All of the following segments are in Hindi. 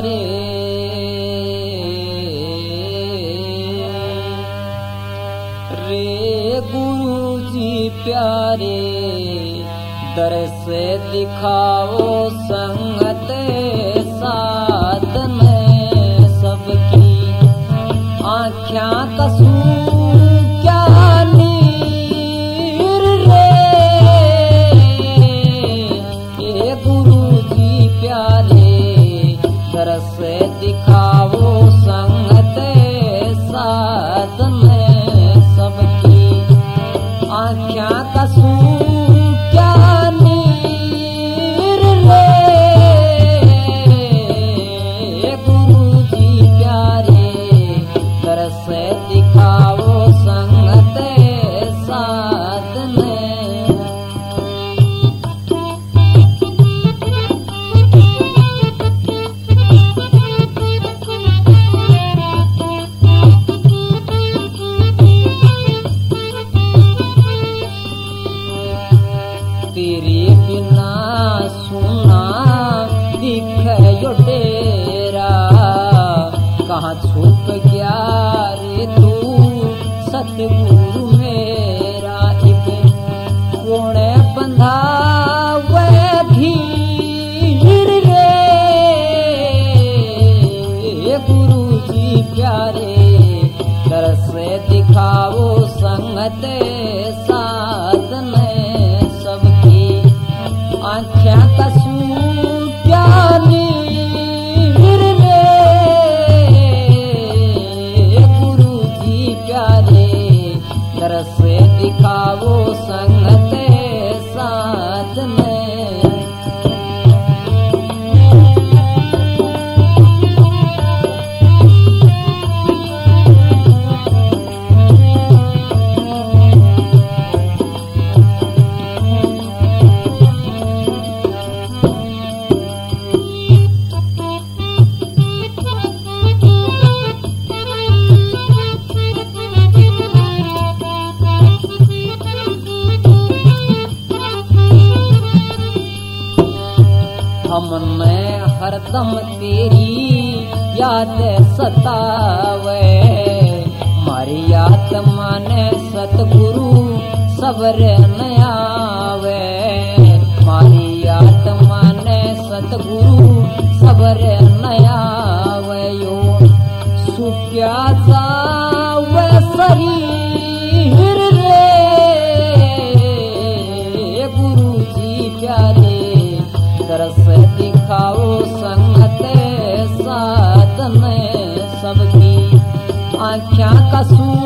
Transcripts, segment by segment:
हरे रे गुरुजी प्यारे दर से दिखाओ संगते। भावो सङ्गते हरदम तेरी याद सतावे। मारी आत्मा ने सतगुरु सबर न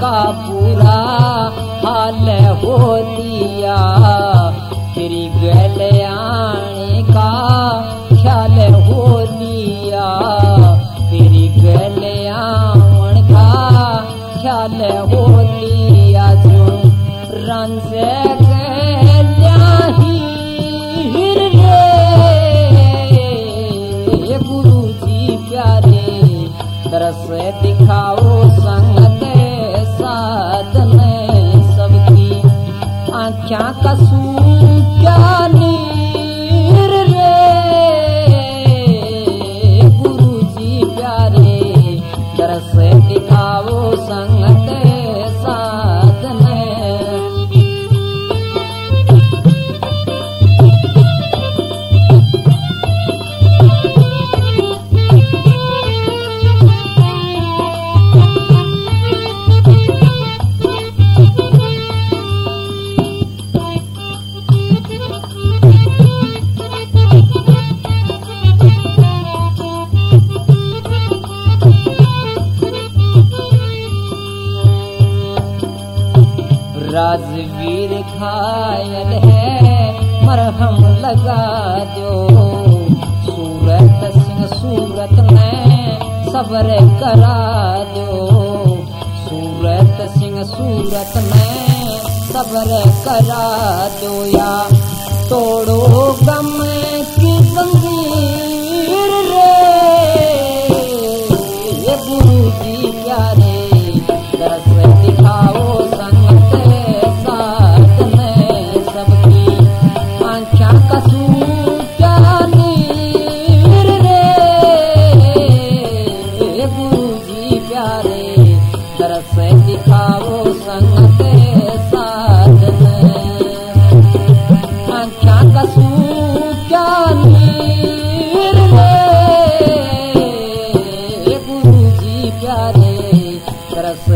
का पूरा हाल हो दिया तेरी गल आने का ख्याल हो दिया तेरी गल का ख्याल हो दिया जो रन से गुरु जी दिखाओ घायल है मरहम लगा दो। सूरत सिंह सूरत में सबर करा दो। सूरत सिंह सूरत में सबर करा या तोड़ो गम खाओ संग ते साधा कसू प्यारे हे। गुरू जी प्यारे तरस